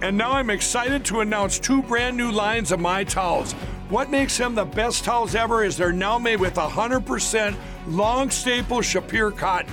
And now I'm excited to announce two brand new lines of my towels. What makes them the best towels ever is they're now made with 100% long staple Shapir cotton.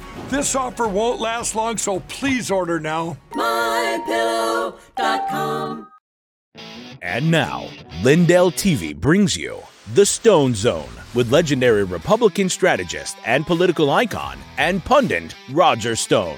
This offer won't last long, so please order now. mypillow.com. And now, Lindell TV brings you The Stone Zone with legendary Republican strategist and political icon and pundit Roger Stone.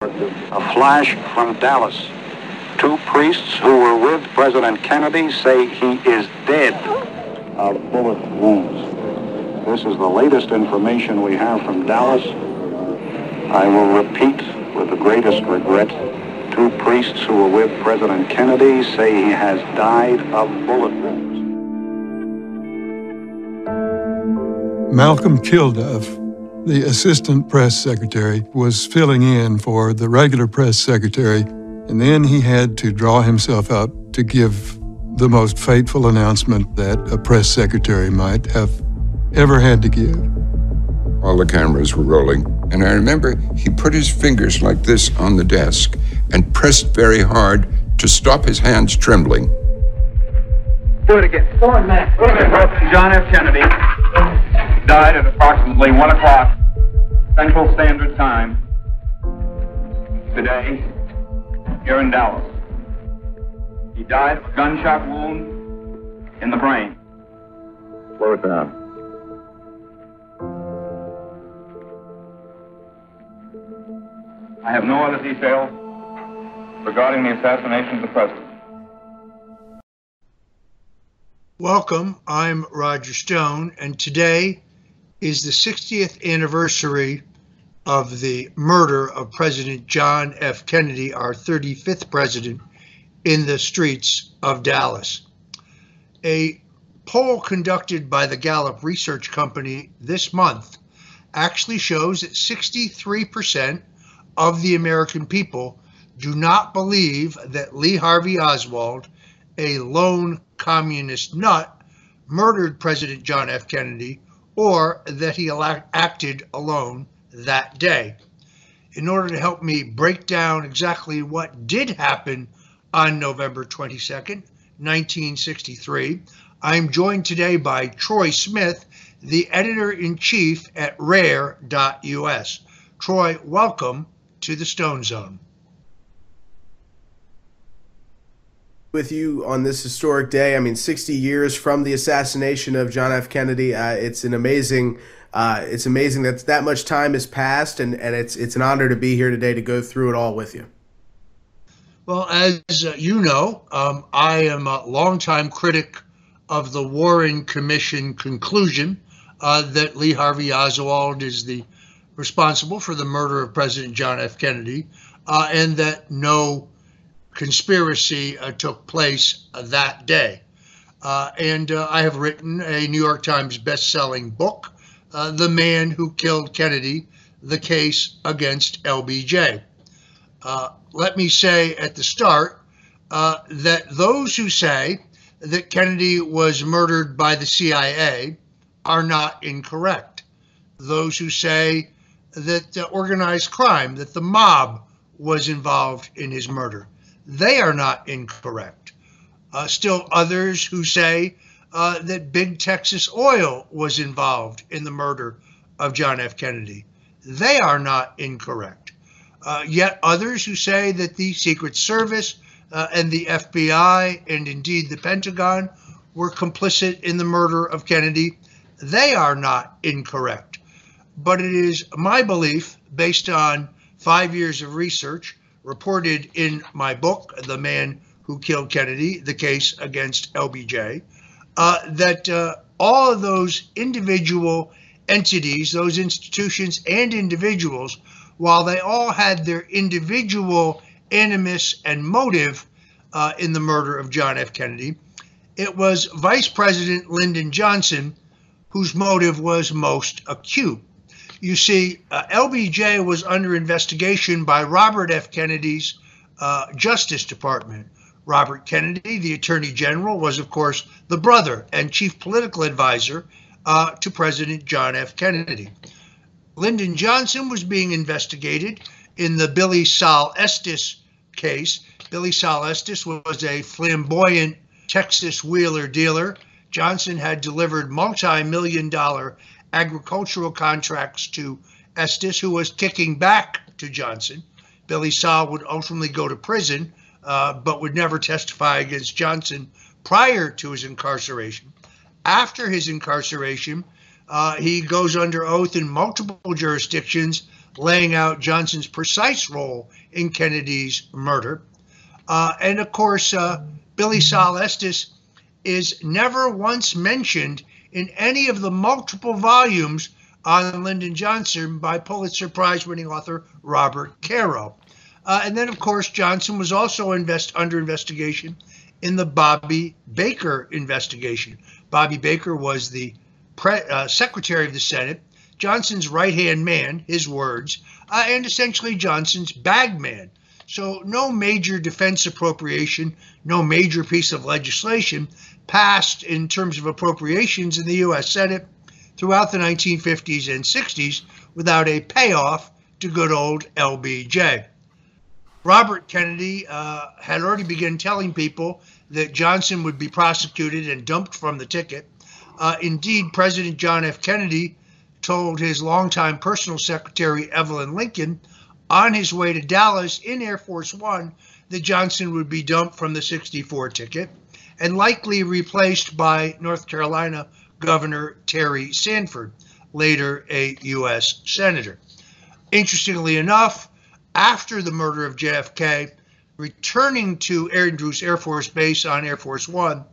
A flash from Dallas. Two priests who were with President Kennedy say he is dead of bullet wounds. This is the latest information we have from Dallas. I will repeat with the greatest regret. Two priests who were with President Kennedy say he has died of bullet wounds. Malcolm Kilduff, the assistant press secretary, was filling in for the regular press secretary, and then he had to draw himself up to give the most fateful announcement that a press secretary might have ever had to give. All the cameras were rolling, and I remember he put his fingers like this on the desk and pressed very hard to stop his hands trembling. Do it again. Go on, Matt. John F. Kennedy died at approximately 1 o'clock Central Standard Time today here in Dallas. He died of a gunshot wound in the brain. Slow it down. I have no other details regarding the assassination of the president. Welcome. I'm Roger Stone, and today is the 60th anniversary of the murder of President John F. Kennedy, our 35th president, in the streets of Dallas. A poll conducted by the Gallup Research Company this month actually shows that 63% of the American people do not believe that Lee Harvey Oswald, a lone communist nut, murdered President John F. Kennedy or that he acted alone that day. In order to help me break down exactly what did happen on November 22nd, 1963, I'm joined today by Troy Smith, the editor in chief at rare.us. Troy, welcome to the Stone Zone. With you on this historic day. I mean, 60 years from the assassination of John F. Kennedy. Uh, it's an amazing. Uh, it's amazing that that much time has passed, and, and it's it's an honor to be here today to go through it all with you. Well, as uh, you know, um, I am a longtime critic of the Warren Commission conclusion uh, that Lee Harvey Oswald is the responsible for the murder of President John F. Kennedy, uh, and that no conspiracy uh, took place uh, that day. Uh, and I have written a New York Times best-selling book, "The Man Who Killed Kennedy: The Case Against LBJ." Let me say at the start that those who say that Kennedy was murdered by the CIA are not incorrect. Those who say that uh, organized crime, that the mob was involved in his murder, they are not incorrect. Uh, still others who say uh, that Big Texas Oil was involved in the murder of John F. Kennedy. They are not incorrect. Uh, yet others who say that the Secret Service uh, and the FBI and indeed the Pentagon were complicit in the murder of Kennedy, they are not incorrect. But it is my belief, based on five years of research reported in my book, The Man Who Killed Kennedy, the case against LBJ, uh, that uh, all of those individual entities, those institutions and individuals, while they all had their individual animus and motive uh, in the murder of John F. Kennedy, it was Vice President Lyndon Johnson whose motive was most acute. You see, uh, LBJ was under investigation by Robert F. Kennedy's uh, Justice Department. Robert Kennedy, the Attorney General, was, of course, the brother and chief political advisor uh, to President John F. Kennedy. Lyndon Johnson was being investigated in the Billie Sol Estes case. Billie Sol Estes was a flamboyant Texas wheeler dealer. Johnson had delivered multi million dollar agricultural contracts to Estes, who was kicking back to Johnson. Billie Sol would ultimately go to prison, uh, but would never testify against Johnson prior to his incarceration. After his incarceration, uh, he goes under oath in multiple jurisdictions, laying out Johnson's precise role in Kennedy's murder. Uh, and of course, uh, Billie Sol Estes is never once mentioned in any of the multiple volumes on Lyndon Johnson by Pulitzer Prize winning author Robert Caro. Uh, and then, of course, Johnson was also invest, under investigation in the Bobby Baker investigation. Bobby Baker was the pre, uh, Secretary of the Senate, Johnson's right hand man, his words, uh, and essentially Johnson's bagman. So, no major defense appropriation, no major piece of legislation passed in terms of appropriations in the U.S. Senate throughout the 1950s and 60s without a payoff to good old LBJ. Robert Kennedy uh, had already begun telling people that Johnson would be prosecuted and dumped from the ticket. Uh, indeed, President John F. Kennedy told his longtime personal secretary, Evelyn Lincoln, on his way to Dallas in Air Force One that Johnson would be dumped from the 64 ticket and likely replaced by North Carolina Governor Terry Sanford, later a U.S. Senator. Interestingly enough, after the murder of JFK, returning to Andrews Air Force Base on Air Force One,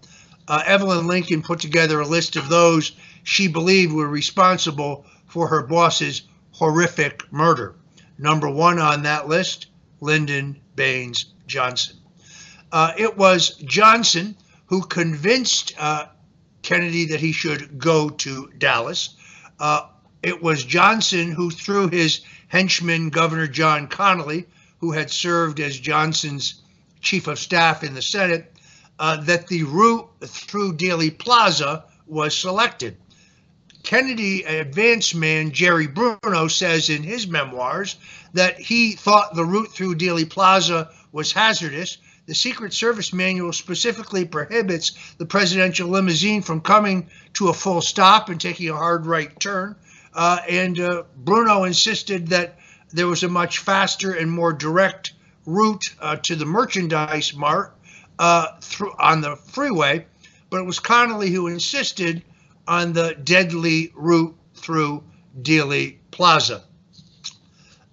uh, Evelyn Lincoln put together a list of those she believed were responsible for her boss's horrific murder. Number one on that list, Lyndon Baines Johnson. Uh, it was Johnson who convinced uh, Kennedy that he should go to Dallas. Uh, it was Johnson who, through his henchman, Governor John Connally, who had served as Johnson's chief of staff in the Senate, uh, that the route through Dealey Plaza was selected. Kennedy advance man Jerry Bruno says in his memoirs that he thought the route through Dealey Plaza was hazardous the Secret Service manual specifically prohibits the presidential limousine from coming to a full stop and taking a hard right turn. Uh, and uh, Bruno insisted that there was a much faster and more direct route uh, to the merchandise mart uh, through on the freeway, but it was Connally who insisted on the deadly route through Dealey Plaza.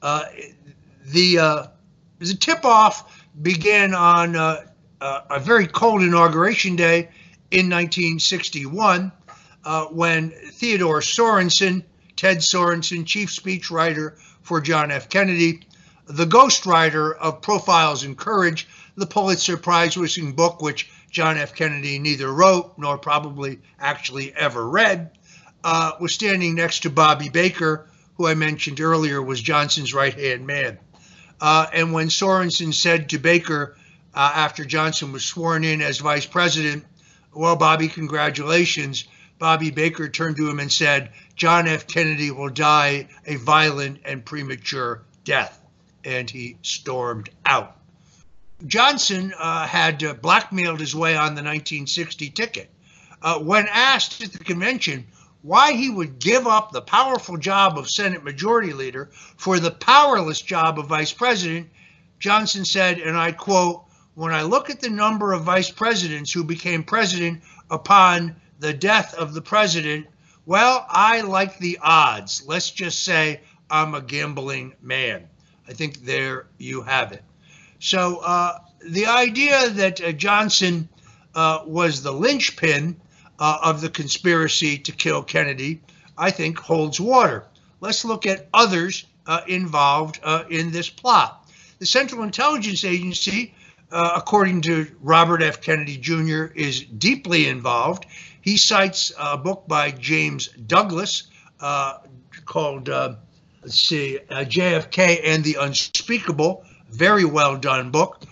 Uh, the uh, a tip off began on uh, uh, a very cold inauguration day in 1961 uh, when Theodore Sorensen, Ted Sorensen, chief speechwriter for John F. Kennedy, the ghostwriter of Profiles in Courage, the Pulitzer Prize winning book which John F. Kennedy neither wrote nor probably actually ever read, uh, was standing next to Bobby Baker, who I mentioned earlier was Johnson's right hand man. Uh, and when Sorensen said to Baker uh, after Johnson was sworn in as vice president, well, Bobby, congratulations. Bobby Baker turned to him and said, John F. Kennedy will die a violent and premature death. And he stormed out. Johnson uh, had uh, blackmailed his way on the 1960 ticket. Uh, when asked at the convention why he would give up the powerful job of Senate Majority Leader for the powerless job of Vice President, Johnson said, and I quote, When I look at the number of vice presidents who became president upon the death of the president, well, I like the odds. Let's just say I'm a gambling man. I think there you have it. So uh, the idea that uh, Johnson uh, was the linchpin uh, of the conspiracy to kill Kennedy, I think holds water. Let's look at others uh, involved uh, in this plot. The Central Intelligence Agency, uh, according to Robert F. Kennedy Jr., is deeply involved. He cites a book by James Douglas uh, called, uh, let's see, JFK and the Unspeakable. Very well done book.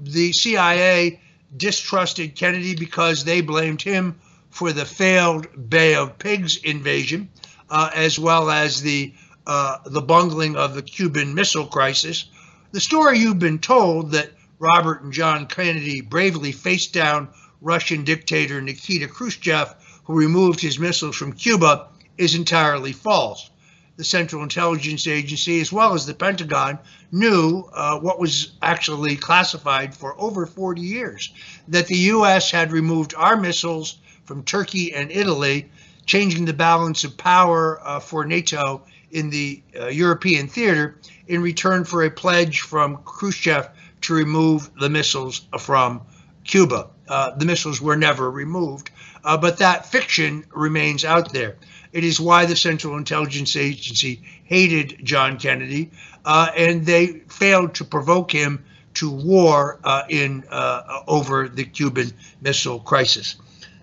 the CIA distrusted Kennedy because they blamed him for the failed Bay of Pigs invasion, uh, as well as the uh, the bungling of the Cuban Missile Crisis. The story you've been told that Robert and John Kennedy bravely faced down Russian dictator Nikita Khrushchev, who removed his missiles from Cuba, is entirely false. The Central Intelligence Agency, as well as the Pentagon, knew uh, what was actually classified for over 40 years that the U.S. had removed our missiles from Turkey and Italy, changing the balance of power uh, for NATO in the uh, European theater in return for a pledge from Khrushchev to remove the missiles from Cuba. Uh, the missiles were never removed, uh, but that fiction remains out there. It is why the Central Intelligence Agency hated John Kennedy, uh, and they failed to provoke him to war uh, in over the Cuban Missile Crisis.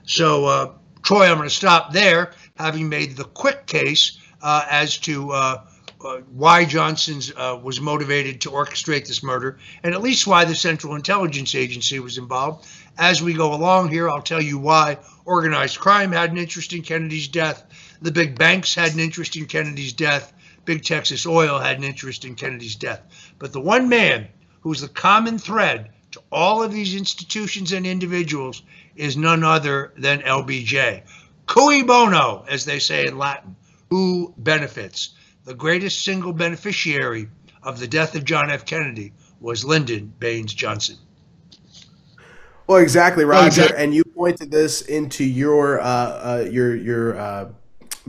So, uh, Troy, I'm going to stop there, having made the quick case uh, as to uh, uh why Johnson uh, was motivated to orchestrate this murder, and at least why the Central Intelligence Agency was involved. As we go along here, I'll tell you why organized crime had an interest in Kennedy's death, the big banks had an interest in Kennedy's death, Big Texas Oil had an interest in Kennedy's death. But the one man who's the common thread to all of these institutions and individuals is none other than LBJ. Cui bono, as they say in Latin, who benefits. The greatest single beneficiary of the death of John F. Kennedy was Lyndon Baines Johnson. Well, exactly, Roger. exactly. And you pointed this into your uh, uh, your your uh,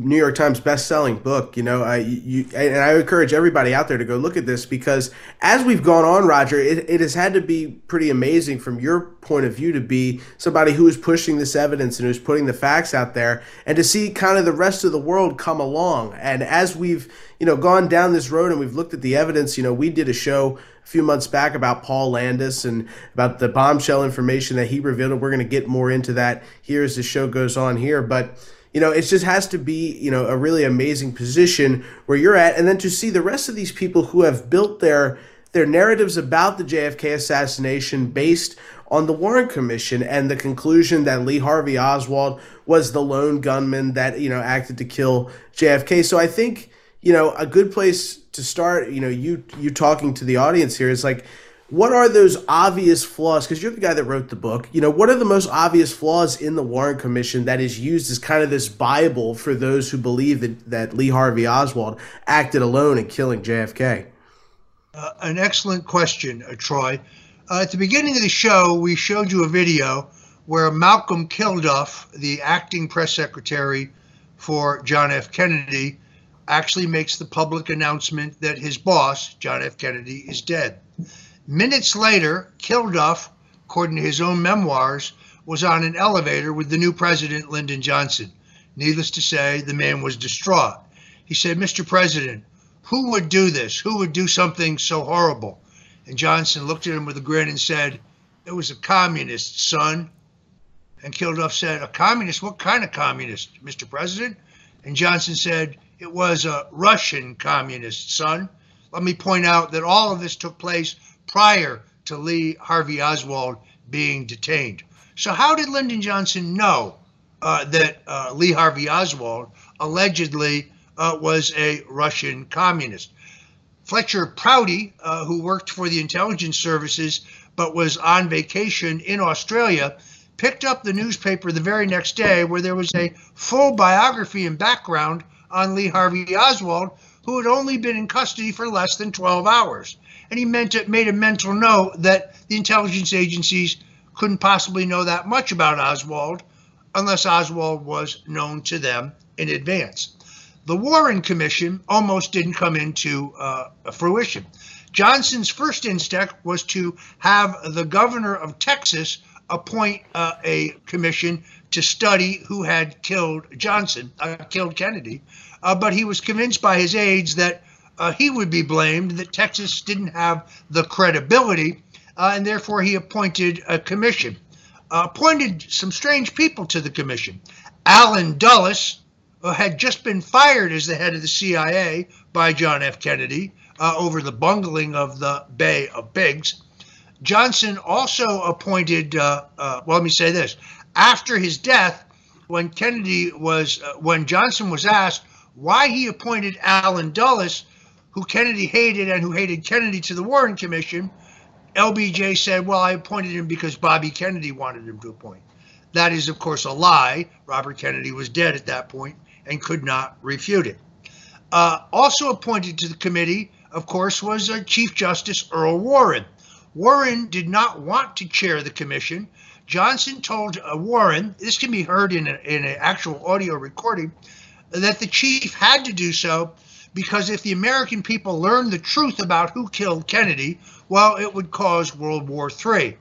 New York Times best-selling book. You know, I you and I encourage everybody out there to go look at this because as we've gone on, Roger, it, it has had to be pretty amazing from your point of view to be somebody who is pushing this evidence and who's putting the facts out there, and to see kind of the rest of the world come along. And as we've you know gone down this road and we've looked at the evidence, you know, we did a show a few months back about Paul Landis and about the bombshell information that he revealed. And We're going to get more into that here as the show goes on here, but you know, it just has to be, you know, a really amazing position where you're at. And then to see the rest of these people who have built their their narratives about the JFK assassination based on the Warren Commission and the conclusion that Lee Harvey Oswald was the lone gunman that, you know, acted to kill JFK. So I think, you know, a good place to start, you know, you you talking to the audience here is like what are those obvious flaws? Because you're the guy that wrote the book. You know, what are the most obvious flaws in the Warren Commission that is used as kind of this Bible for those who believe that, that Lee Harvey Oswald acted alone in killing JFK? Uh, an excellent question, uh, Troy. Uh, at the beginning of the show, we showed you a video where Malcolm Kilduff, the acting press secretary for John F. Kennedy, actually makes the public announcement that his boss, John F. Kennedy, is dead. Minutes later, Kilduff, according to his own memoirs, was on an elevator with the new president, Lyndon Johnson. Needless to say, the man was distraught. He said, Mr. President, who would do this? Who would do something so horrible? And Johnson looked at him with a grin and said, It was a communist, son. And Kilduff said, A communist? What kind of communist, Mr. President? And Johnson said, It was a Russian communist, son. Let me point out that all of this took place prior to Lee Harvey Oswald being detained. So, how did Lyndon Johnson know uh, that uh, Lee Harvey Oswald allegedly uh, was a Russian communist? Fletcher Prouty, uh, who worked for the intelligence services but was on vacation in Australia, picked up the newspaper the very next day where there was a full biography and background on Lee Harvey Oswald, who had only been in custody for less than 12 hours. And he meant to, made a mental note that the intelligence agencies couldn't possibly know that much about Oswald unless Oswald was known to them in advance. The Warren Commission almost didn't come into uh, fruition. Johnson's first instinct was to have the governor of Texas appoint uh, a commission to study who had killed Johnson, uh, killed Kennedy, uh, but he was convinced by his aides that uh, he would be blamed, that Texas didn't have the credibility, uh, and therefore he appointed a commission. appointed some strange people to the commission. Allen Dulles, who had just been fired as the head of the CIA by John F. Kennedy uh, over the bungling of the Bay of Pigs. Johnson also appointed, uh, uh, well, let me say this after his death, when Kennedy was, uh, when Johnson was asked why he appointed Allen Dulles, who Kennedy hated and who hated Kennedy to the Warren Commission, LBJ said, Well, I appointed him because Bobby Kennedy wanted him to appoint. That is, of course, a lie. Robert Kennedy was dead at that point and could not refute it. Uh, also appointed to the committee, of course, was uh, Chief Justice Earl Warren. Warren did not want to chair the commission. Johnson told uh, Warren, this can be heard in, in an actual audio recording, that the chief had to do so because if the American people learned the truth about who killed Kennedy, well, it would cause World War III.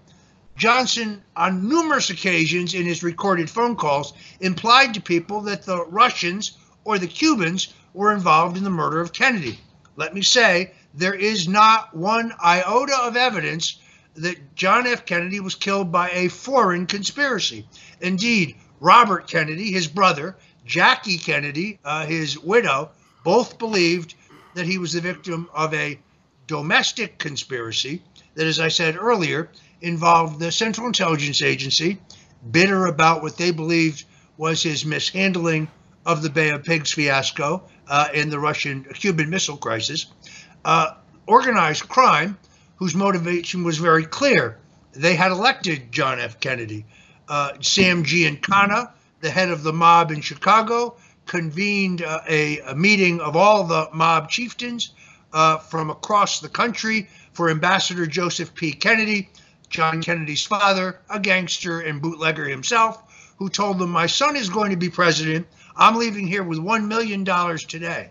Johnson, on numerous occasions in his recorded phone calls, implied to people that the Russians or the Cubans were involved in the murder of Kennedy. Let me say, there is not one iota of evidence that John F. Kennedy was killed by a foreign conspiracy. Indeed, Robert Kennedy, his brother, Jackie Kennedy, uh, his widow, both believed that he was the victim of a domestic conspiracy that, as I said earlier, involved the Central Intelligence Agency, bitter about what they believed was his mishandling of the Bay of Pigs fiasco uh, in the Russian Cuban Missile Crisis, uh, organized crime whose motivation was very clear. They had elected John F. Kennedy. Uh, Sam Giancana, the head of the mob in Chicago, convened uh, a, a, meeting of all the mob chieftains uh, from across the country for Ambassador Joseph P. Kennedy, John Kennedy's father, a gangster and bootlegger himself, who told them, My son is going to be president. I'm leaving here with $1 million today.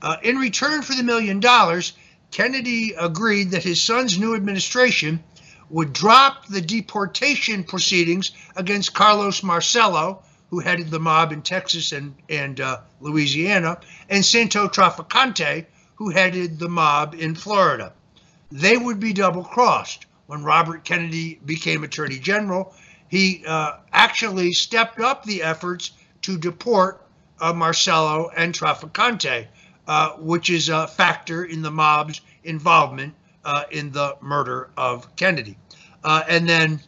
Uh, in return for the million dollars, Kennedy agreed that his son's new administration would drop the deportation proceedings against Carlos Marcello, who headed the mob in Texas and, and uh, Louisiana, and Santo Trafficante, who headed the mob in Florida. They would be double crossed. When Robert Kennedy became Attorney General, he uh, actually stepped up the efforts to deport uh, Marcello and Trafficante, uh, which is a factor in the mob's involvement uh, in the murder of Kennedy. Uh, and then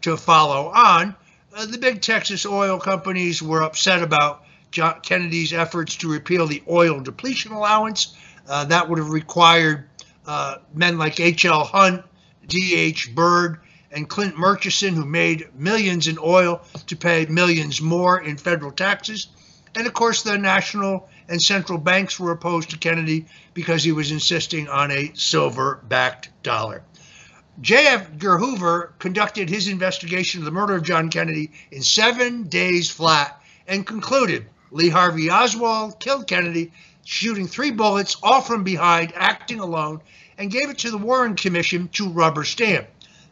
to follow on, uh, the big Texas oil companies were upset about John Kennedy's efforts to repeal the oil depletion allowance. Uh, that would have required uh, men like H.L. Hunt, D.H. Byrd, and Clint Murchison, who made millions in oil, to pay millions more in federal taxes. And of course, the national and central banks were opposed to Kennedy because he was insisting on a silver backed dollar. J. Edgar Hoover conducted his investigation of the murder of John Kennedy in seven days flat and concluded Lee Harvey Oswald killed Kennedy, shooting three bullets, all from behind, acting alone, and gave it to the Warren Commission to rubber stamp.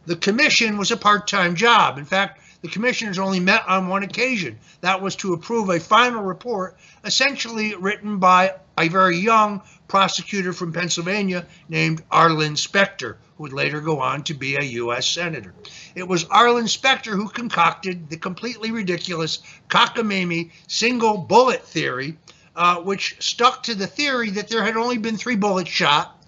The commission was a part time job. In fact, the commissioners only met on one occasion. That was to approve a final report, essentially written by a very young prosecutor from Pennsylvania named Arlen Specter, who would later go on to be a U.S. Senator. It was Arlen Specter who concocted the completely ridiculous cockamamie single bullet theory, uh, which stuck to the theory that there had only been three bullets shot,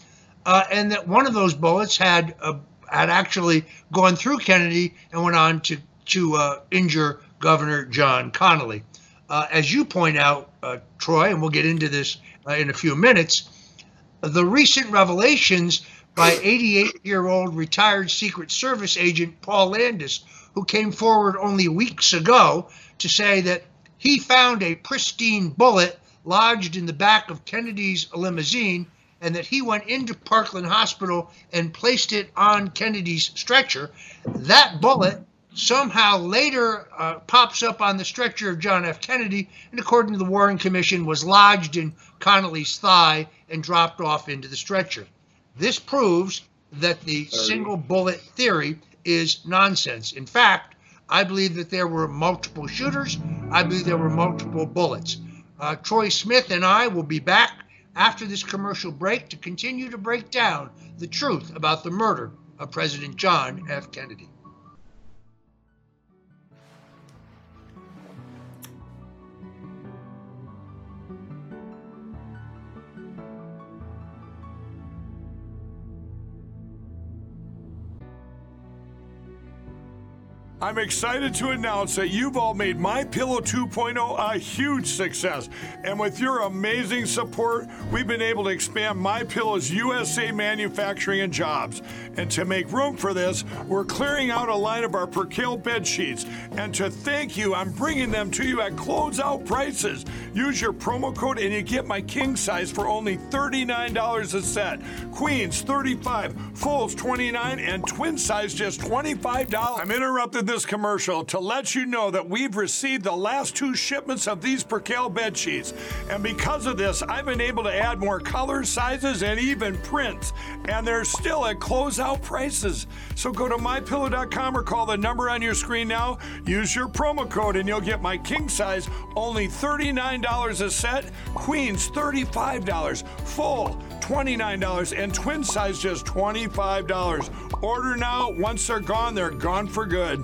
uh, and that one of those bullets had uh, had actually gone through Kennedy and went on to to uh, injure Governor John Connally. Uh, as you point out, uh, Troy, and we'll get into this in a few minutes, the recent revelations by 88 year old retired Secret Service agent Paul Landis, who came forward only weeks ago to say that he found a pristine bullet lodged in the back of Kennedy's limousine and that he went into Parkland Hospital and placed it on Kennedy's stretcher. That bullet somehow later uh, pops up on the stretcher of John F. Kennedy, and according to the Warren Commission, was lodged in Connally's thigh and dropped off into the stretcher. This proves that the single bullet theory is nonsense. In fact, I believe that there were multiple shooters. I believe there were multiple bullets. Uh, Troy Smith and I will be back after this commercial break to continue to break down the truth about the murder of President John F. Kennedy. I'm excited to announce that you've all made My Pillow 2.0 a huge success. And with your amazing support, we've been able to expand My Pillow's USA manufacturing and jobs. And to make room for this, we're clearing out a line of our Percale bed sheets. And to thank you, I'm bringing them to you at closeout prices. Use your promo code and you get my king size for only $39 a set. Queens 35, fulls 29, and twin size just $25. I'm interrupted this commercial to let you know that we've received the last two shipments of these Percale bed sheets. And because of this, I've been able to add more colors, sizes, and even prints. And they're still at closeout prices. So go to mypillow.com or call the number on your screen now. Use your promo code and you'll get my king size only $39 a set, queens $35, full $29, and twin size just $25. Order now. Once they're gone, they're gone for good.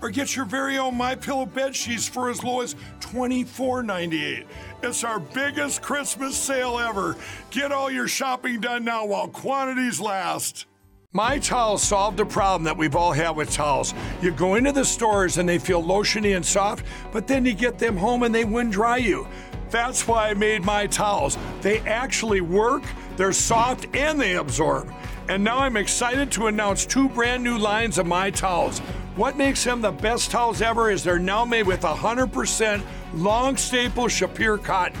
or get your very own My Pillow bed sheets for as low as $24.98. It's our biggest Christmas sale ever. Get all your shopping done now while quantities last. My Towels solved a problem that we've all had with towels. You go into the stores and they feel lotiony and soft, but then you get them home and they wind dry you. That's why I made my towels. They actually work, they're soft, and they absorb. And now I'm excited to announce two brand new lines of my towels. What makes them the best towels ever is they're now made with 100% long staple Shapir cotton.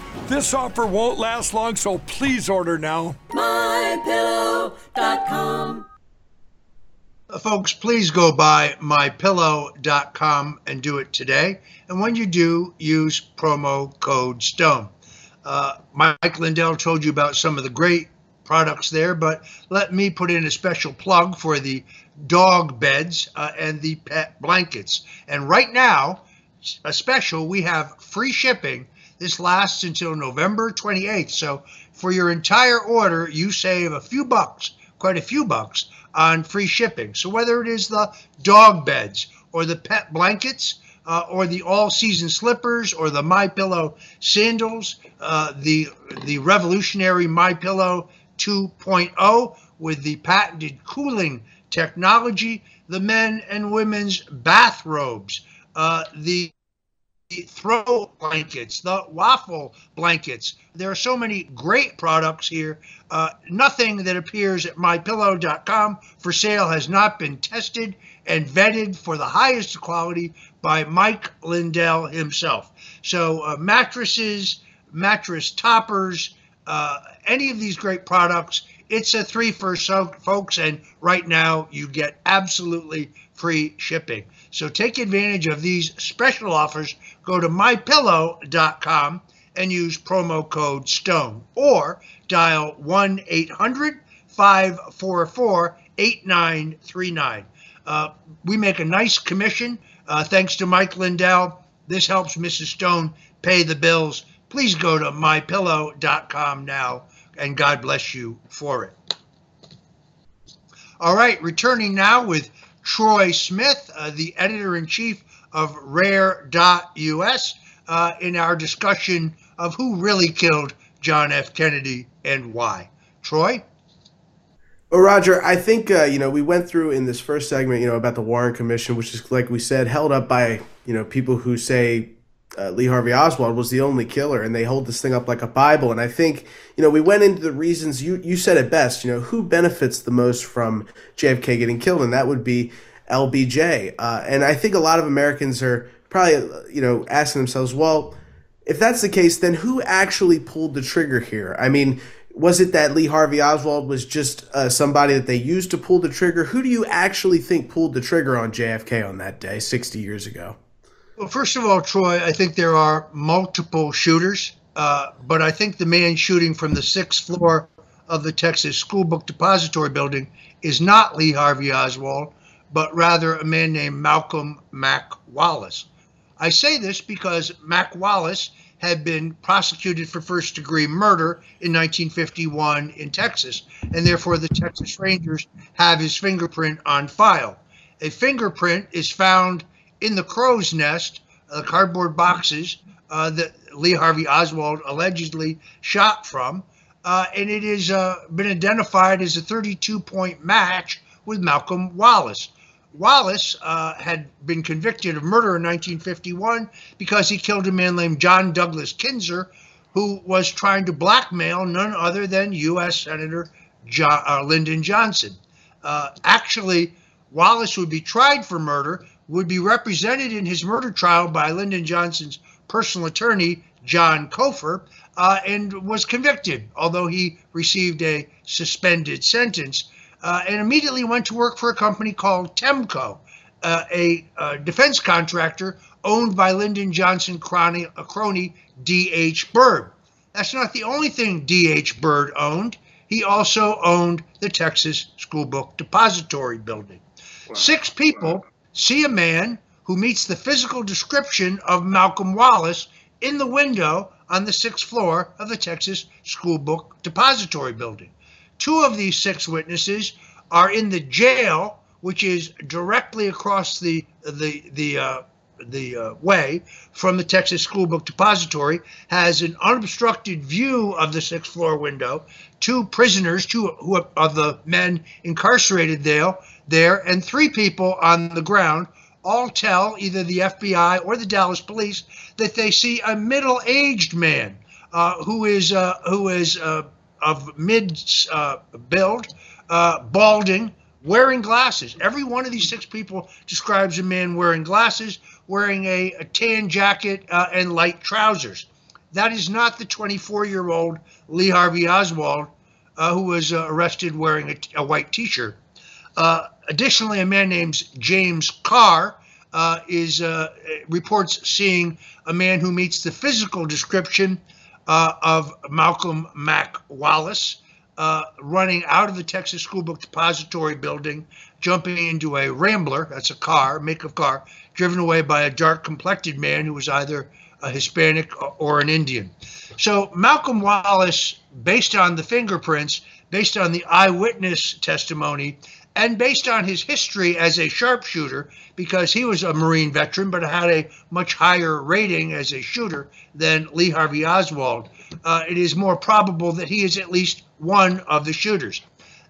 This offer won't last long, so please order now. MyPillow.com. Uh, Folks, please go by mypillow.com and do it today. And when you do, use promo code STONE. Uh, Mike Lindell told you about some of the great products there, but let me put in a special plug for the dog beds uh, and the pet blankets. And right now, a special, we have free shipping. This lasts until November 28th. So for your entire order, you save a few bucks, quite a few bucks on free shipping. So whether it is the dog beds or the pet blankets, uh, or the all-season slippers, or the My Pillow sandals, uh, the the revolutionary My Pillow 2.0 with the patented cooling technology, the men and women's bathrobes, uh, the throw blankets, the waffle blankets. There are so many great products here. Uh, nothing that appears at mypillow.com for sale has not been tested and vetted for the highest quality by Mike Lindell himself. So, uh, mattresses, mattress toppers, uh, any of these great products, it's a three for so folks, and right now you get absolutely free shipping. So take advantage of these special offers. Go to mypillow.com and use promo code STONE or dial 1 800 544 8939. Uh, we make a nice commission uh, thanks to Mike Lindell. This helps Mrs. Stone pay the bills. Please go to mypillow.com now and God bless you for it. All right, returning now with Troy Smith, uh, the editor in chief of Rare.us, uh, in our discussion of who really killed John F. Kennedy and why. Troy? Well, Roger, I think uh, you know we went through in this first segment, you know, about the Warren Commission, which is like we said, held up by you know people who say uh, Lee Harvey Oswald was the only killer, and they hold this thing up like a Bible. And I think, you know, we went into the reasons you you said it best. You know, who benefits the most from JFK getting killed, and that would be LBJ. Uh, and I think a lot of Americans are probably, you know, asking themselves, well, if that's the case, then who actually pulled the trigger here? I mean. Was it that Lee Harvey Oswald was just uh, somebody that they used to pull the trigger? Who do you actually think pulled the trigger on JFK on that day, 60 years ago? Well, first of all, Troy, I think there are multiple shooters, uh, but I think the man shooting from the sixth floor of the Texas School Book Depository building is not Lee Harvey Oswald, but rather a man named Malcolm Mac Wallace. I say this because Mac Wallace had been prosecuted for first degree murder in 1951 in Texas, and therefore the Texas Rangers have his fingerprint on file. A fingerprint is found in the crow's nest, the uh, cardboard boxes uh, that Lee Harvey Oswald allegedly shot from. Uh, and it has uh, been identified as a 32 point match with Malcolm Wallace. Wallace uh, had been convicted of murder in 1951 because he killed a man named John Douglas Kinser, who was trying to blackmail none other than U.S. Senator John, uh, Lyndon Johnson. actually, Wallace would be tried for murder, would be represented in his murder trial by Lyndon Johnson's personal attorney, John Cofer, uh, and was convicted, although he received a suspended sentence, uh, and immediately went to work for a company called Temco, uh, a, a, defense contractor owned by Lyndon Johnson crony, crony D.H. Byrd. That's not the only thing D.H. Byrd owned. He also owned the Texas School Book Depository building. Wow. Six people see a man who meets the physical description of Malcolm Wallace in the window on the sixth floor of the Texas School Book Depository building. Two of these six witnesses are in the jail, which is directly across the the the uh, the uh, way from the Texas School Book Depository, has an unobstructed view of the sixth floor window. Two prisoners, two of the men incarcerated there, there, and three people on the ground all tell either the FBI or the Dallas police that they see a middle-aged man uh, who is uh, who is uh, of mid uh, build, uh, balding, wearing glasses. Every one of these six people describes a man wearing glasses, wearing a, a tan jacket uh, and light trousers. That is not the 24-year-old Lee Harvey Oswald who was arrested wearing a, a white T-shirt. Uh, additionally, a man named James Carr uh, is uh, reports seeing a man who meets the physical description uh, of Malcolm Mac Wallace running out of the Texas School Book Depository building, jumping into a Rambler, that's a car, make of car, driven away by a dark complected man who was either a Hispanic or an Indian. So Malcolm Wallace, based on the fingerprints, based on the eyewitness testimony, and based on his history as a sharpshooter, because he was a Marine veteran but had a much higher rating as a shooter than Lee Harvey Oswald, uh, it is more probable that he is at least one of the shooters.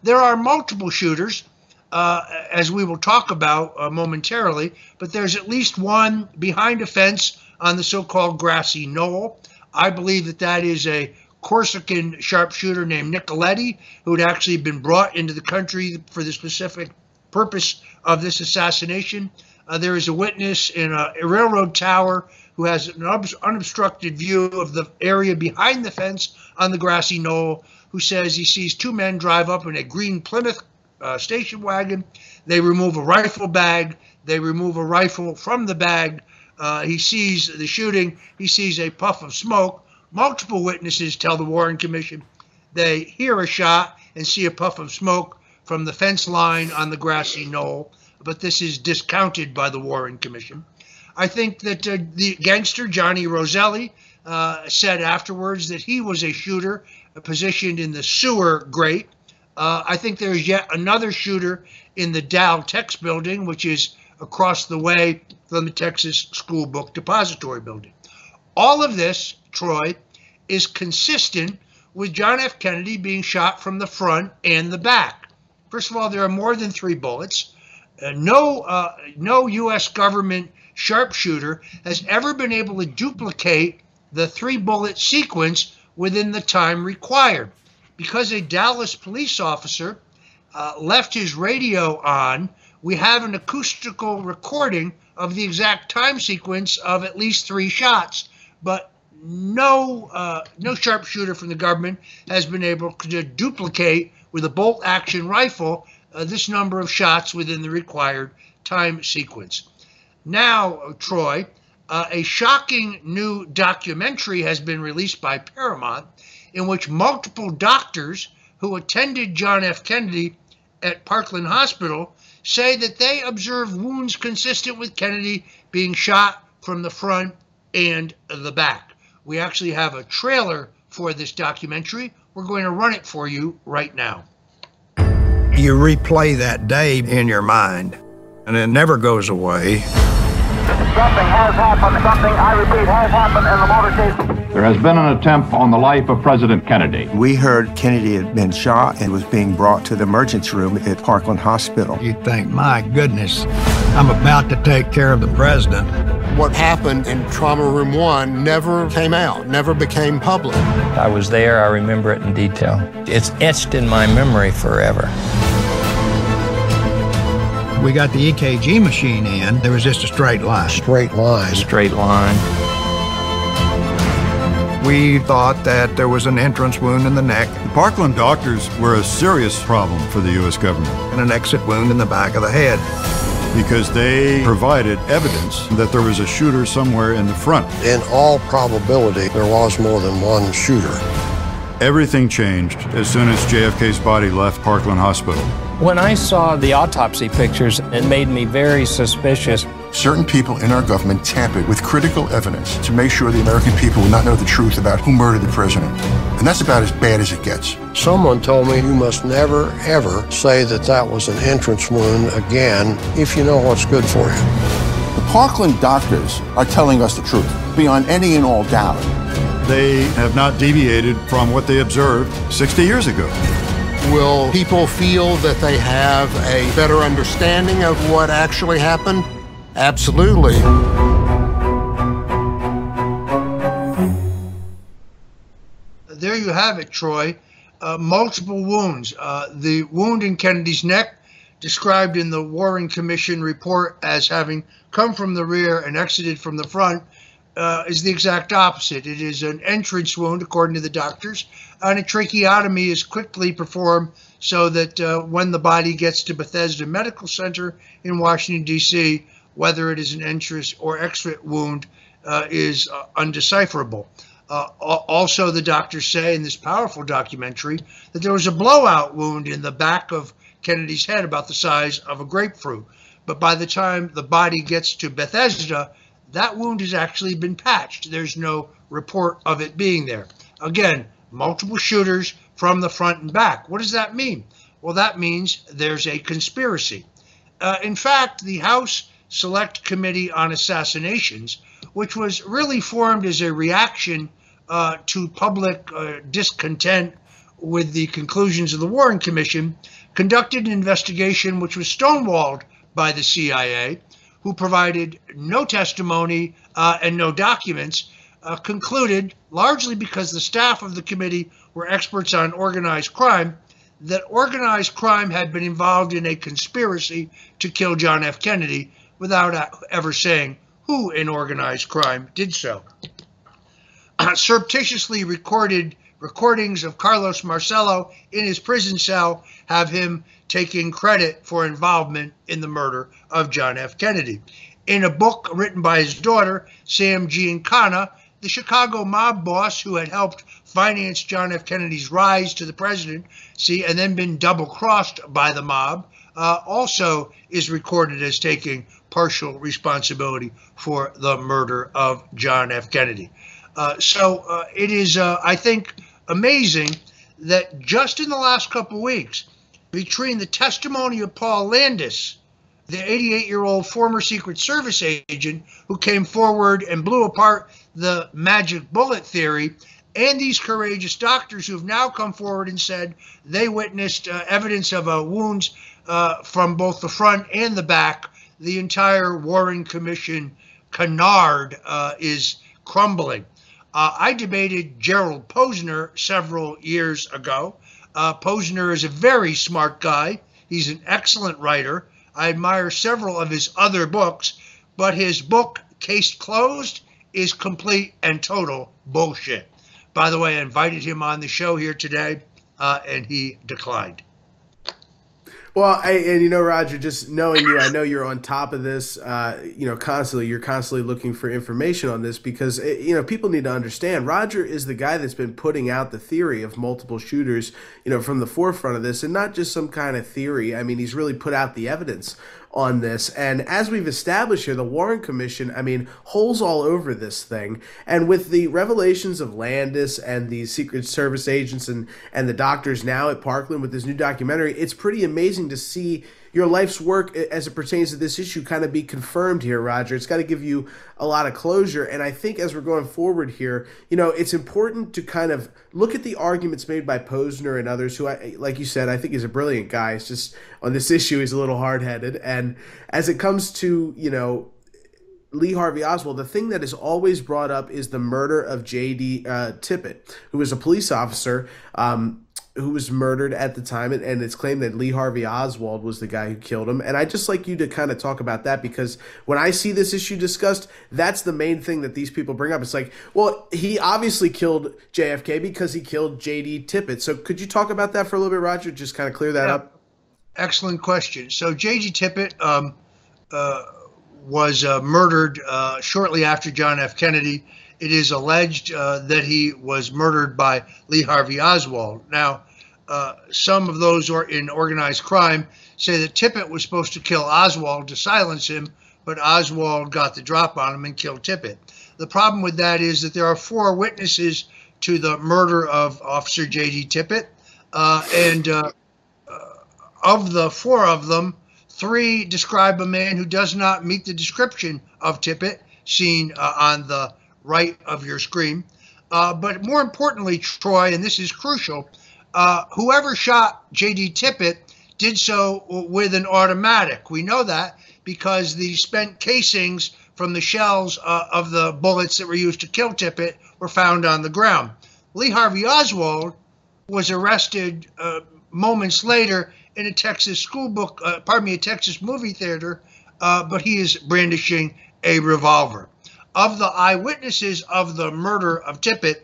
There are multiple shooters, uh, as we will talk about uh, momentarily, but there's at least one behind a fence on the so called grassy knoll. I believe that that is a Corsican sharpshooter named Nicoletti, who had actually been brought into the country for the specific purpose of this assassination. Uh, there is a witness in a, a, railroad tower who has an unobstructed view of the area behind the fence on the grassy knoll, who says he sees two men drive up in a green Plymouth uh, station wagon. They remove a rifle bag. They remove a rifle from the bag. Uh, he sees the shooting. He sees a puff of smoke. Multiple witnesses tell the Warren Commission they hear a shot and see a puff of smoke from the fence line on the grassy knoll, but this is discounted by the Warren Commission. I think that uh, the gangster Johnny Roselli uh, said afterwards that he was a shooter positioned in the sewer grate. Uh, I think there's yet another shooter in the Dal-Tex building, which is across the way from the Texas School Book Depository building. All of this, Troy, is consistent with John F. Kennedy being shot from the front and the back. First of all, there are more than three bullets. Uh, no, uh, no U.S. government sharpshooter has ever been able to duplicate the three bullet sequence within the time required. Because a Dallas police officer uh, left his radio on, we have an acoustical recording of the exact time sequence of at least three shots. But no, uh, no sharpshooter from the government has been able to duplicate with a bolt action rifle uh, this number of shots within the required time sequence. Now, Troy, uh, a shocking new documentary has been released by Paramount in which multiple doctors who attended John F. Kennedy at Parkland Hospital say that they observed wounds consistent with Kennedy being shot from the front and the back. We actually have a trailer for this documentary. We're going to run it for you right now. You replay that day in your mind, and it never goes away. Something has happened. Something, I repeat, has happened in the motorcade. There has been an attempt on the life of President Kennedy. We heard Kennedy had been shot and was being brought to the emergency room at Parkland Hospital. You think, my goodness, I'm about to take care of the president. What happened in Trauma Room 1 never came out, never became public. I was there, I remember it in detail. It's etched in my memory forever we got the EKG machine in, there was just a straight line. Straight line. Straight line. We thought that there was an entrance wound in the neck. The Parkland doctors were a serious problem for the U.S. government. And an exit wound in the back of the head. Because they provided evidence that there was a shooter somewhere in the front. In all probability, there was more than one shooter. Everything changed as soon as JFK's body left Parkland Hospital. When I saw the autopsy pictures, it made me very suspicious. Certain people in our government tampered with critical evidence to make sure the American people would not know the truth about who murdered the president. And that's about as bad as it gets. Someone told me you must never, ever say that that was an entrance wound again if you know what's good for you. The Parkland doctors are telling us the truth, beyond any and all doubt. They have not deviated from what they observed 60 years ago. Will people feel that they have a better understanding of what actually happened? Absolutely. There you have it, Troy. Uh, multiple wounds. Uh, the wound in Kennedy's neck, described in the Warren Commission report as having come from the rear and exited from the front, uh, is the exact opposite. It is an entrance wound, according to the doctors, and a tracheotomy is quickly performed so that uh, when the body gets to Bethesda Medical Center in Washington, D.C., whether it is an entrance or exit wound uh, is uh, undecipherable. Uh, also, the doctors say in this powerful documentary that there was a blowout wound in the back of Kennedy's head about the size of a grapefruit. But by the time the body gets to Bethesda, that wound has actually been patched. There's no report of it being there. Again, multiple shooters from the front and back. What does that mean? Well, that means there's a conspiracy. Uh, in fact, the House Select Committee on Assassinations, which was really formed as a reaction uh, to public uh, discontent with the conclusions of the Warren Commission, conducted an investigation which was stonewalled by the CIA who provided no testimony uh, and no documents, uh, concluded, largely because the staff of the committee were experts on organized crime, that organized crime had been involved in a conspiracy to kill John F. Kennedy without ever saying who in organized crime did so. Surreptitiously recorded recordings of Carlos Marcello in his prison cell have him taking credit for involvement in the murder of John F. Kennedy. In a book written by his daughter, Sam Giancana, the Chicago mob boss who had helped finance John F. Kennedy's rise to the presidency and then been double crossed by the mob, uh, also is recorded as taking partial responsibility for the murder of John F. Kennedy. Uh, so uh, it is, uh, I think, amazing that just in the last couple of weeks, between the testimony of Paul Landis, the 88 year old former Secret Service agent who came forward and blew apart the magic bullet theory, and these courageous doctors who have now come forward and said they witnessed uh, evidence of uh, wounds uh, from both the front and the back. The entire Warren Commission canard uh, is crumbling. Uh, I debated Gerald Posner several years ago. Uh, Posner is a very smart guy. He's an excellent writer. I admire several of his other books, but his book, Case Closed, is complete and total bullshit. By the way, I invited him on the show here today, uh, and he declined. Well, I, and you know, Roger, just knowing you, I know you're on top of this. Uh, you know, constantly, you're constantly looking for information on this because eh, you know people need to understand. Roger is the guy that's been putting out the theory of multiple shooters, you know, from the forefront of this, and not just some kind of theory. I mean, he's really put out the evidence on this. And as we've established here, the Warren Commission, I mean, holes all over this thing. And with the revelations of Landis and the Secret Service agents and, and the doctors now at Parkland with this new documentary, it's pretty amazing to see your life's work as it pertains to this issue kind of be confirmed here, Roger. It's got to give you a lot of closure. And I think as we're going forward here, you know, it's important to kind of look at the arguments made by Posner and others who, I, like you said, I think is a brilliant guy. It's just on this issue, he's a little hard headed. And as it comes to, you know, Lee Harvey Oswald, the thing that is always brought up is the murder of J.D. Uh, Tippit, who was a police officer. Um, who was murdered at the time, and, and it's claimed that Lee Harvey Oswald was the guy who killed him. And I just like you to kind of talk about that because when I see this issue discussed, that's the main thing that these people bring up. It's like, well, he obviously killed JFK because he killed JD Tippit. So could you talk about that for a little bit, Roger? Just kind of clear that yeah. up. Excellent question. So JD Tippit um, uh, was uh, murdered uh, shortly after John F. Kennedy it is alleged uh, that he was murdered by Lee Harvey Oswald. Now, uh, some of those in organized crime say that Tippit was supposed to kill Oswald to silence him, but Oswald got the drop on him and killed Tippit. The problem with that is that there are four witnesses to the murder of Officer J.D. Tippit, uh, and uh, uh, of the four of them, three describe a man who does not meet the description of Tippit, seen uh, on the right of your screen. Uh, but more importantly, Troy, and this is crucial, uh, whoever shot J.D. Tippit did so with an automatic. We know that because the spent casings from the shells uh, of the bullets that were used to kill Tippit were found on the ground. Lee Harvey Oswald was arrested uh, moments later in a Texas school book, uh, pardon me, a Texas movie theater, uh, but he is brandishing a revolver of the eyewitnesses of the murder of Tippit,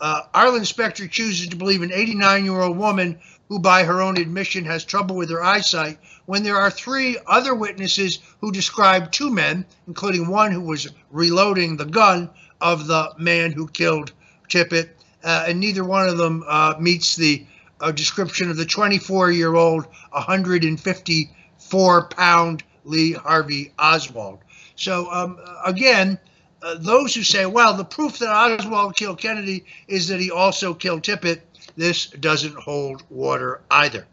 uh, Arlen Specter chooses to believe an 89 year old woman who, by her own admission, has trouble with her eyesight, when there are three other witnesses who describe two men, including one who was reloading the gun of the man who killed Tippit, uh, and neither one of them uh, meets the uh, description of the 24 year old, 154 pound Lee Harvey Oswald. So, um, again, uh, those who say, well, the proof that Oswald killed Kennedy is that he also killed Tippit, this doesn't hold water either.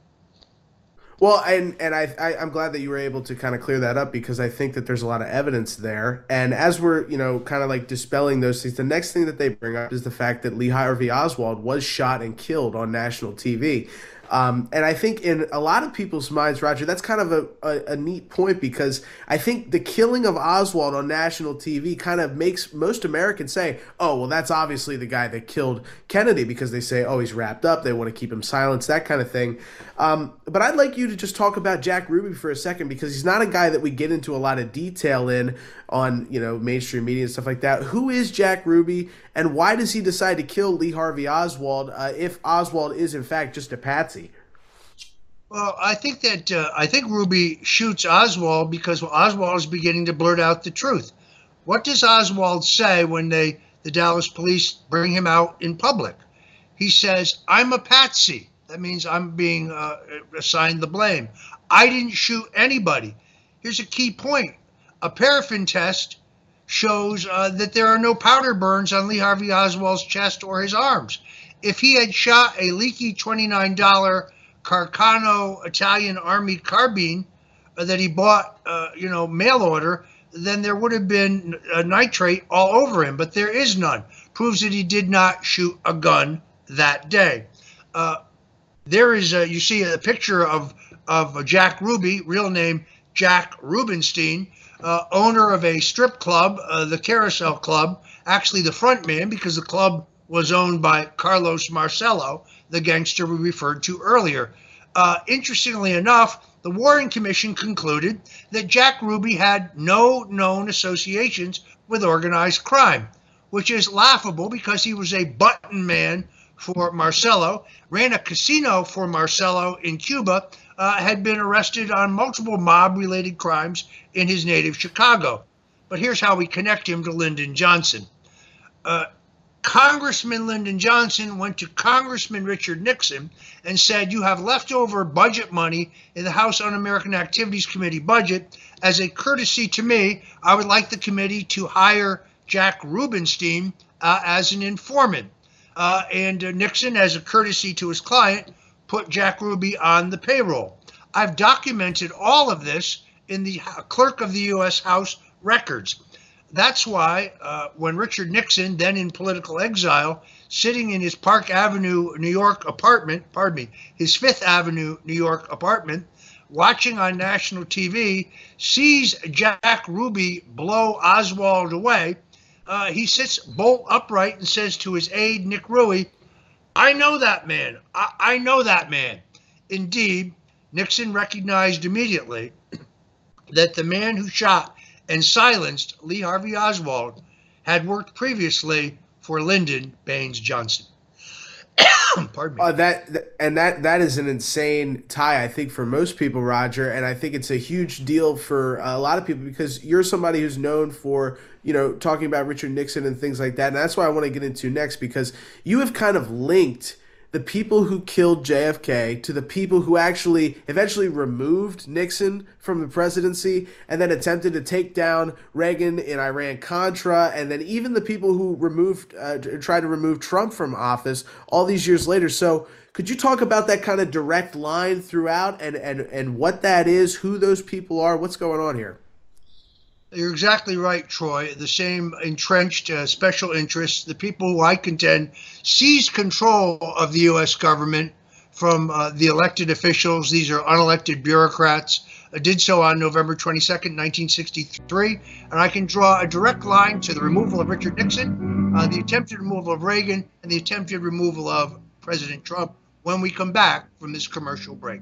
Well, and and I, I am glad that you were able to kind of clear that up because I think that there's a lot of evidence there. And as we're you know kind of like dispelling those things, the next thing that they bring up is the fact that Lee Harvey Oswald was shot and killed on national TV. Um, and I think in a lot of people's minds, Roger, that's kind of a, a, a, neat point because I think the killing of Oswald on national TV kind of makes most Americans say, oh, well, that's obviously the guy that killed Kennedy because they say, oh, he's wrapped up. They want to keep him silenced, that kind of thing. Um, but I'd like you to just talk about Jack Ruby for a second because he's not a guy that we get into a lot of detail in on, you know, mainstream media and stuff like that. Who is Jack Ruby and why does he decide to kill Lee Harvey Oswald uh, if Oswald is, in fact, just a patsy? Well, I think that uh, I think Ruby shoots Oswald because Oswald is beginning to blurt out the truth. What does Oswald say when they the Dallas police bring him out in public? He says, "I'm a patsy." That means I'm being uh, assigned the blame. I didn't shoot anybody. Here's a key point: a paraffin test shows uh, that there are no powder burns on Lee Harvey Oswald's chest or his arms. If he had shot a leaky $29 Carcano Italian Army carbine uh, that he bought, uh, you know, mail order, then there would have been a nitrate all over him. But there is none. Proves that he did not shoot a gun that day. Uh, there is, a, you see a picture of of Jack Ruby, real name Jack Rubenstein, uh, owner of a strip club, uh, the Carousel Club, actually the front man because the club was owned by Carlos Marcello, the gangster we referred to earlier. Uh, interestingly enough, the Warren Commission concluded that Jack Ruby had no known associations with organized crime, which is laughable because he was a button man for Marcello, ran a casino for Marcello in Cuba, uh, had been arrested on multiple mob related crimes in his native Chicago. But here's how we connect him to Lyndon Johnson. Uh, Congressman Lyndon Johnson went to Congressman Richard Nixon and said, You have leftover budget money in the House Un American Activities Committee budget. As a courtesy to me, I would like the committee to hire Jack Rubenstein uh, as an informant. Uh, and uh, Nixon, as a courtesy to his client, put Jack Ruby on the payroll. I've documented all of this in the clerk of the U.S. House records. That's why uh, when Richard Nixon, then in political exile, sitting in his Park Avenue, New York apartment, pardon me, his Fifth Avenue, New York apartment, watching on national TV, sees Jack Ruby blow Oswald away, uh, he sits bolt upright and says to his aide, Nick Ruwe, I know that man. I, I know that man. Indeed, Nixon recognized immediately that the man who shot and silenced Lee Harvey Oswald had worked previously for Lyndon Baines Johnson. Pardon me. Uh, that and that that is an insane tie, I think, for most people, Roger. And I think it's a huge deal for a lot of people because you're somebody who's known for you know talking about Richard Nixon and things like that. And that's what I want to get into next because you have kind of linked the people who killed JFK to the people who actually eventually removed Nixon from the presidency and then attempted to take down Reagan in Iran Contra, and then even the people who removed, uh, tried to remove Trump from office all these years later. So, could you talk about that kind of direct line throughout and, and, and what that is, who those people are, what's going on here? You're exactly right, Troy. The same entrenched uh, special interests, the people who I contend seized control of the U.S. government from uh, the elected officials. These are unelected bureaucrats. Did so on November 22nd, 1963. And I can draw a direct line to the removal of Richard Nixon, uh, the attempted removal of Reagan, and the attempted removal of President Trump when we come back from this commercial break.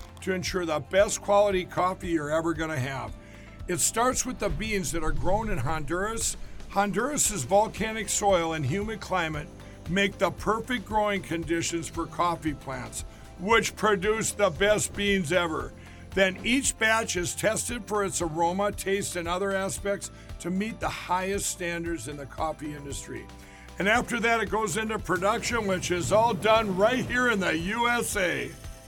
to ensure the best quality coffee you're ever going to have. It starts with the beans that are grown in Honduras. Honduras's volcanic soil and humid climate make the perfect growing conditions for coffee plants. which produce the best beans ever. Then each batch is tested for its aroma, taste, and other aspects to meet the highest standards in the coffee industry. And after that, it goes into production, which is all done right here in the USA.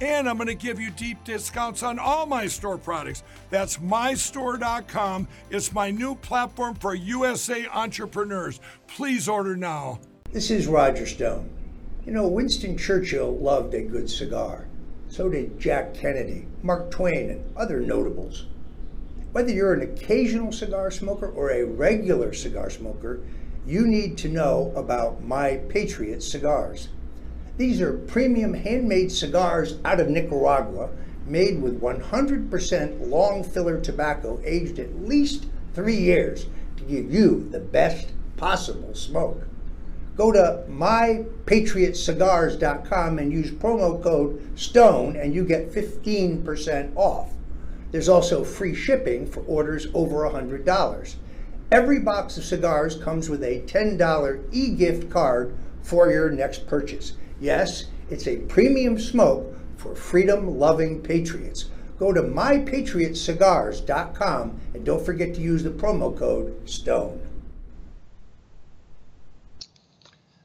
And I'm going to give you deep discounts on all my store products. That's mystore.com. It's my new platform for USA entrepreneurs. Please order now. This is Roger Stone. You know, Winston Churchill loved a good cigar. So did Jack Kennedy, Mark Twain, and other notables. Whether you're an occasional cigar smoker or a regular cigar smoker, you need to know about My Patriot cigars. These are premium handmade cigars out of Nicaragua, made with 100% long filler tobacco aged at least three years to give you the best possible smoke. Go to mypatriotcigars.com and use promo code STONE and you get 15% off. There's also free shipping for orders over $100. Every box of cigars comes with a $10 e gift card for your next purchase. Yes, it's a premium smoke for freedom loving patriots. Go to mypatriotcigars.com and don't forget to use the promo code STONE.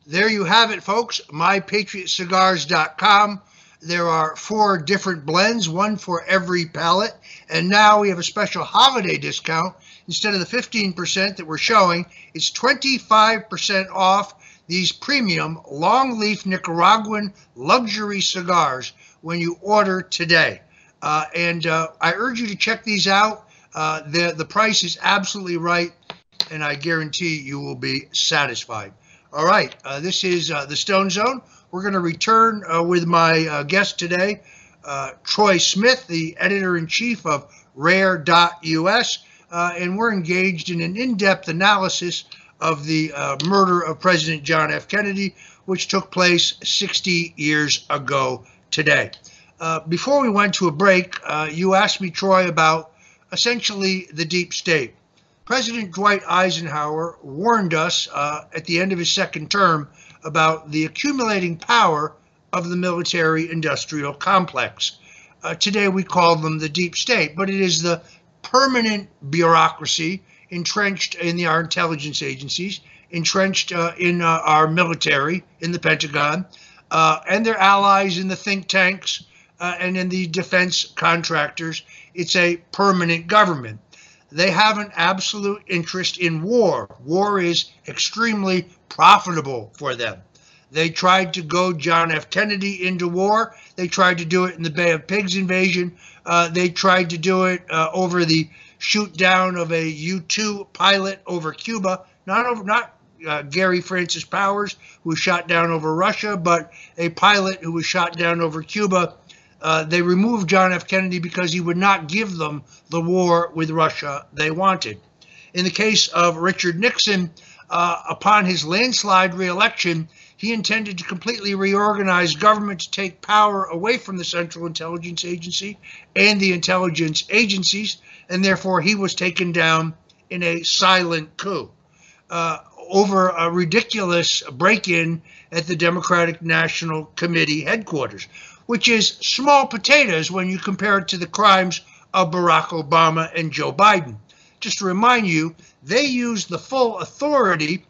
There you have it, folks. MyPatriotCigars.com. There are four different blends, one for every palate. And now we have a special holiday discount. Instead of the 15% that we're showing, it's 25% off these premium long leaf Nicaraguan luxury cigars when you order today. Uh, and uh, I urge you to check these out. Uh, the, the price is absolutely right, and I guarantee you will be satisfied. All right, uh, this is uh, the Stone Zone. We're going to return uh, with my guest today, Troy Smith, the editor in chief of Rare.us, and we're engaged in an in depth analysis of the uh, murder of President John F. Kennedy, which took place 60 years ago today. Uh, before we went to a break, uh, you asked me, Troy, about essentially the deep state. President Dwight Eisenhower warned us uh, at the end of his second term about the accumulating power of the military industrial complex. Uh, today we call them the deep state, but it is the permanent bureaucracy entrenched in the, our intelligence agencies, entrenched uh, in uh, our military, in the Pentagon, uh, and their allies in the think tanks uh, and in the defense contractors. It's a permanent government. They have an absolute interest in war. War is extremely profitable for them. They tried to go John F. Kennedy into war. They tried to do it in the Bay of Pigs invasion. Uh, they tried to do it uh, over the shoot down of a U-2 pilot over Cuba, not over not uh, Gary Francis Powers, who was shot down over Russia, but a pilot who was shot down over Cuba. Uh, they removed John F. Kennedy because he would not give them the war with Russia they wanted. In the case of Richard Nixon, uh, upon his landslide reelection, he intended to completely reorganize government to take power away from the Central Intelligence Agency and the intelligence agencies and therefore he was taken down in a silent coup uh, over a ridiculous break in at the Democratic National Committee headquarters, which is small potatoes when you compare it to the crimes of Barack Obama and Joe Biden. Just to remind you, they used the full authority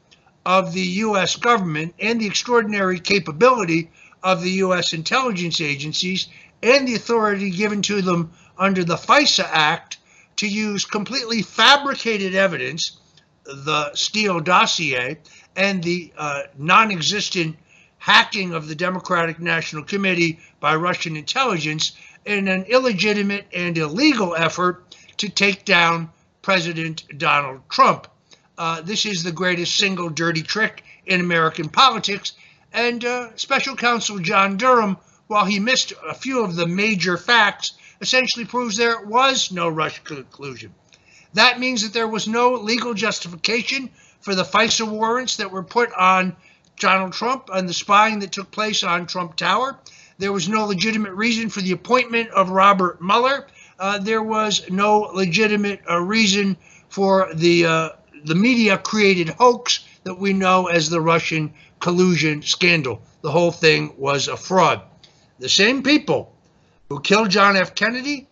of the U.S. government and the extraordinary capability of the U.S. intelligence agencies and the authority given to them under the FISA Act to use completely fabricated evidence, the Steele dossier, and the uh, non existent hacking of the Democratic National Committee by Russian intelligence in an illegitimate and illegal effort to take down President Donald Trump. Uh, this is the greatest single dirty trick in American politics. And uh, Special Counsel John Durham, while he missed a few of the major facts, essentially proves there was no Russian collusion. That means that there was no legal justification for the FISA warrants that were put on Donald Trump and the spying that took place on Trump Tower. There was no legitimate reason for the appointment of Robert Mueller. Uh, there was no legitimate uh, reason for the uh, the media created hoax that we know as the Russian collusion scandal. The whole thing was a fraud. The same people who killed John F. Kennedy,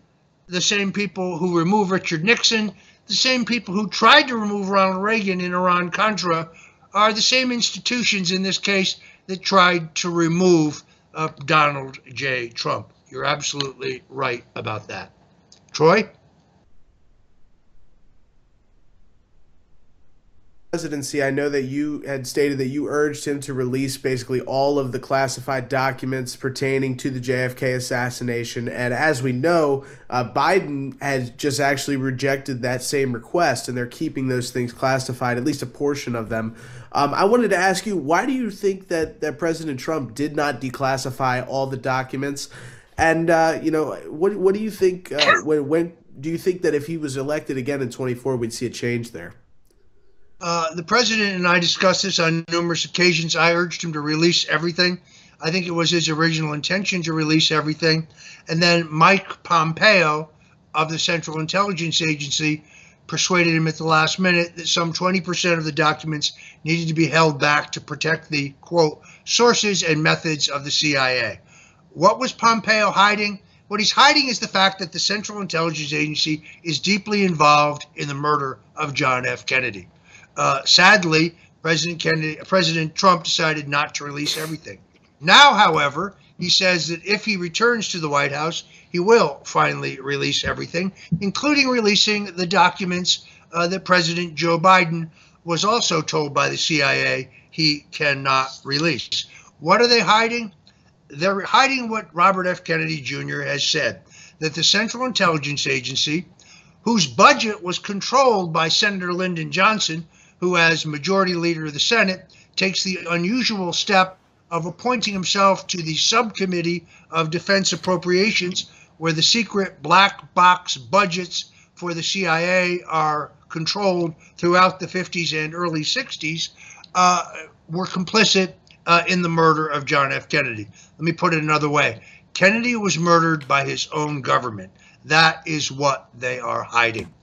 the same people who removed Richard Nixon, the same people who tried to remove Ronald Reagan in Iran Contra are the same institutions in this case that tried to remove uh, Donald J. Trump. You're absolutely right about that. Troy? Presidency, I know that you had stated that you urged him to release basically all of the classified documents pertaining to the JFK assassination. And as we know, uh, Biden has just actually rejected that same request, and they're keeping those things classified, at least a portion of them. Um, I wanted to ask you, why do you think that, that President Trump did not declassify all the documents? And uh, you know, what what do you think? Uh, when when do you think that if he was elected again in 24, we'd see a change there? Uh, the president and I discussed this on numerous occasions. I urged him to release everything. I think it was his original intention to release everything. And then Mike Pompeo of the Central Intelligence Agency persuaded him at the last minute that some 20% of the documents needed to be held back to protect the quote sources and methods of the CIA. What was Pompeo hiding? What he's hiding is the fact that the Central Intelligence Agency is deeply involved in the murder of John F. Kennedy. Uh, sadly, President Kennedy, President Trump decided not to release everything. Now, however, he says that if he returns to the White House, he will finally release everything, including releasing the documents uh, that President Joe Biden was also told by the CIA he cannot release. What are they hiding? They're hiding what Robert F. Kennedy Jr. has said that the Central Intelligence Agency, whose budget was controlled by Senator Lyndon Johnson, who, as Majority Leader of the Senate, takes the unusual step of appointing himself to the Subcommittee of Defense Appropriations, where the secret black box budgets for the CIA are controlled throughout the 50s and early 60s, uh, were complicit uh, in the murder of John F. Kennedy. Let me put it another way Kennedy was murdered by his own government. That is what they are hiding.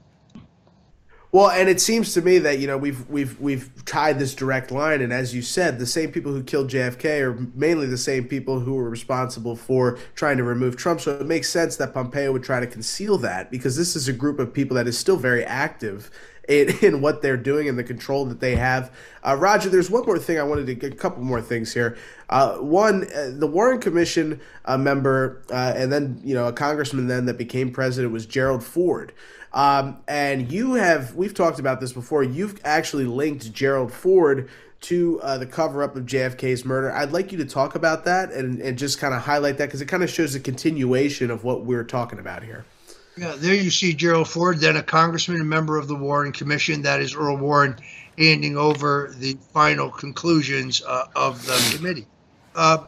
Well, and it seems to me that you know we've we've we've tied this direct line, and as you said, the same people who killed JFK are mainly the same people who were responsible for trying to remove Trump. So it makes sense that Pompeo would try to conceal that because this is a group of people that is still very active in, in what they're doing and the control that they have. Uh, Roger, there's one more thing I wanted to get a couple more things here. Uh, one, uh, the Warren Commission uh, member, uh, and then you know a congressman then that became president was Gerald Ford. Um, and you have, we've talked about this before, you've actually linked Gerald Ford to uh, the cover up of JFK's murder. I'd like you to talk about that and, and just kind of highlight that because it kind of shows a continuation of what we're talking about here. Yeah, there you see Gerald Ford, then a congressman, a member of the Warren Commission. That is Earl Warren handing over the final conclusions uh, of the committee. Uh,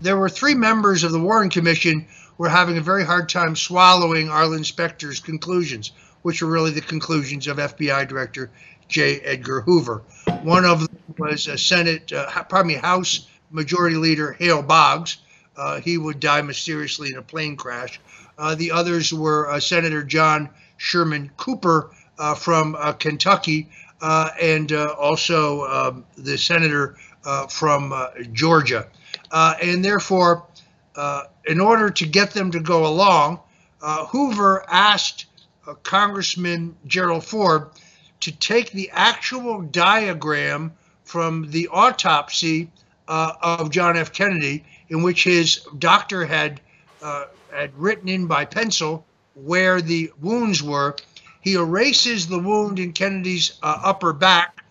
there were three members of the Warren Commission were having a very hard time swallowing Arlen Specter's conclusions, which were really the conclusions of FBI Director J. Edgar Hoover. One of them was a Senate, uh, pardon me, House Majority Leader Hale Boggs. Uh, he would die mysteriously in a plane crash. Uh, the others were uh, Senator John Sherman Cooper uh, from uh, Kentucky and also um, the senator from Georgia. and therefore, uh, in order to get them to go along, uh, Hoover asked uh, Congressman Gerald Ford to take the actual diagram from the autopsy uh, of John F. Kennedy, in which his doctor had uh, had written in by pencil where the wounds were, he erases the wound in Kennedy's upper back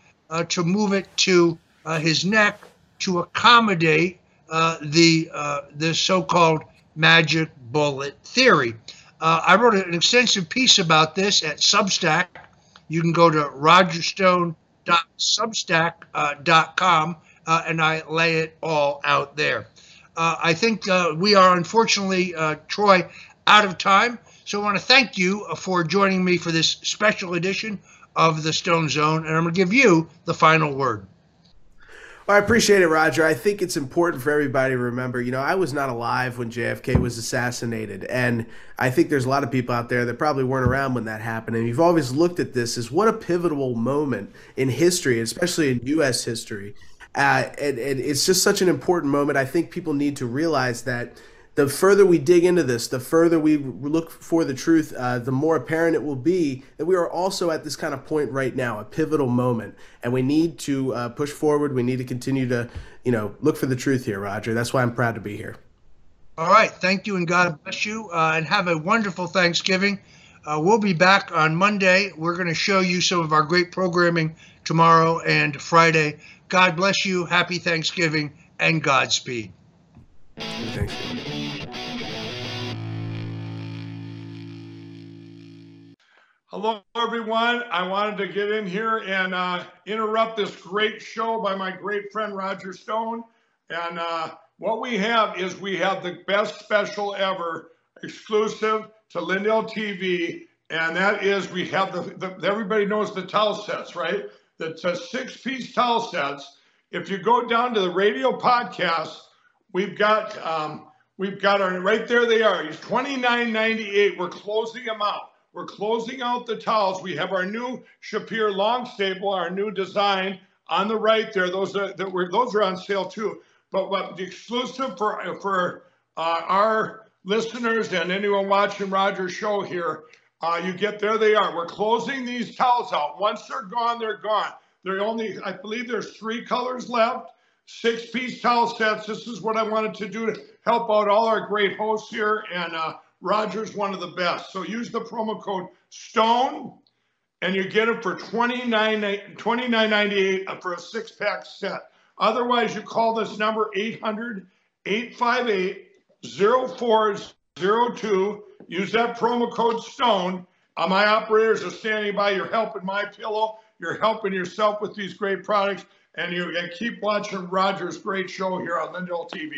to move it to his neck to accommodate uh, the uh, the so-called magic bullet theory. Uh, I wrote an extensive piece about this at Substack. You can go to rogerstone.substack.com uh, and I lay it all out there. Uh, I think uh, we are unfortunately, Troy, out of time. So I want to thank you for joining me for this special edition of the Stone Zone, and I'm going to give you the final word. Well, I appreciate it, Roger. I think it's important for everybody to remember, you know, I was not alive when JFK was assassinated. And I think there's a lot of people out there that probably weren't around when that happened. And you've always looked at this as what a pivotal moment in history, especially in U.S. history. Uh, and, and it's just such an important moment. I think people need to realize that the further we dig into this, the further we look for the truth, uh, the more apparent it will be that we are also at this kind of point right now, a pivotal moment, and we need to uh, push forward. We need to continue to, you know, look for the truth here, Roger. That's why I'm proud to be here. All right, thank you, and God bless you, uh, and have a wonderful Thanksgiving. Uh, we'll be back on Monday. We're going to show you some of our great programming tomorrow and Friday. God bless you. Happy Thanksgiving and Godspeed. Thanks. Hello, everyone. I wanted to get in here and uh, interrupt this great show by my great friend Roger Stone. And uh, what we have is we have the best special ever, exclusive to Lindell TV, and that is we have the, the everybody knows the towel sets, right? The six-piece towel sets. If you go down to the radio podcast, we've got um, we've got our right there. They are. He's twenty nine ninety eight. We're closing them out. We're closing out the towels. We have our new Shapir long staple, our new design on the right there. Those are that were those are on sale too. But what the exclusive for for uh, our listeners and anyone watching Roger's show here, uh, you get there. They are. We're closing these towels out. Once they're gone, they're gone. There only, I believe, there's three colors left. Six piece towel sets. This is what I wanted to do to help out all our great hosts here and. Uh, Roger's one of the best. So use the promo code STONE and you get it for $29.98 for a six pack set. Otherwise, you call this number 800 858 0402. Use that promo code STONE. Uh, my operators are standing by. You're helping my pillow. You're helping yourself with these great products. And you and keep watching Roger's great show here on Lindell TV.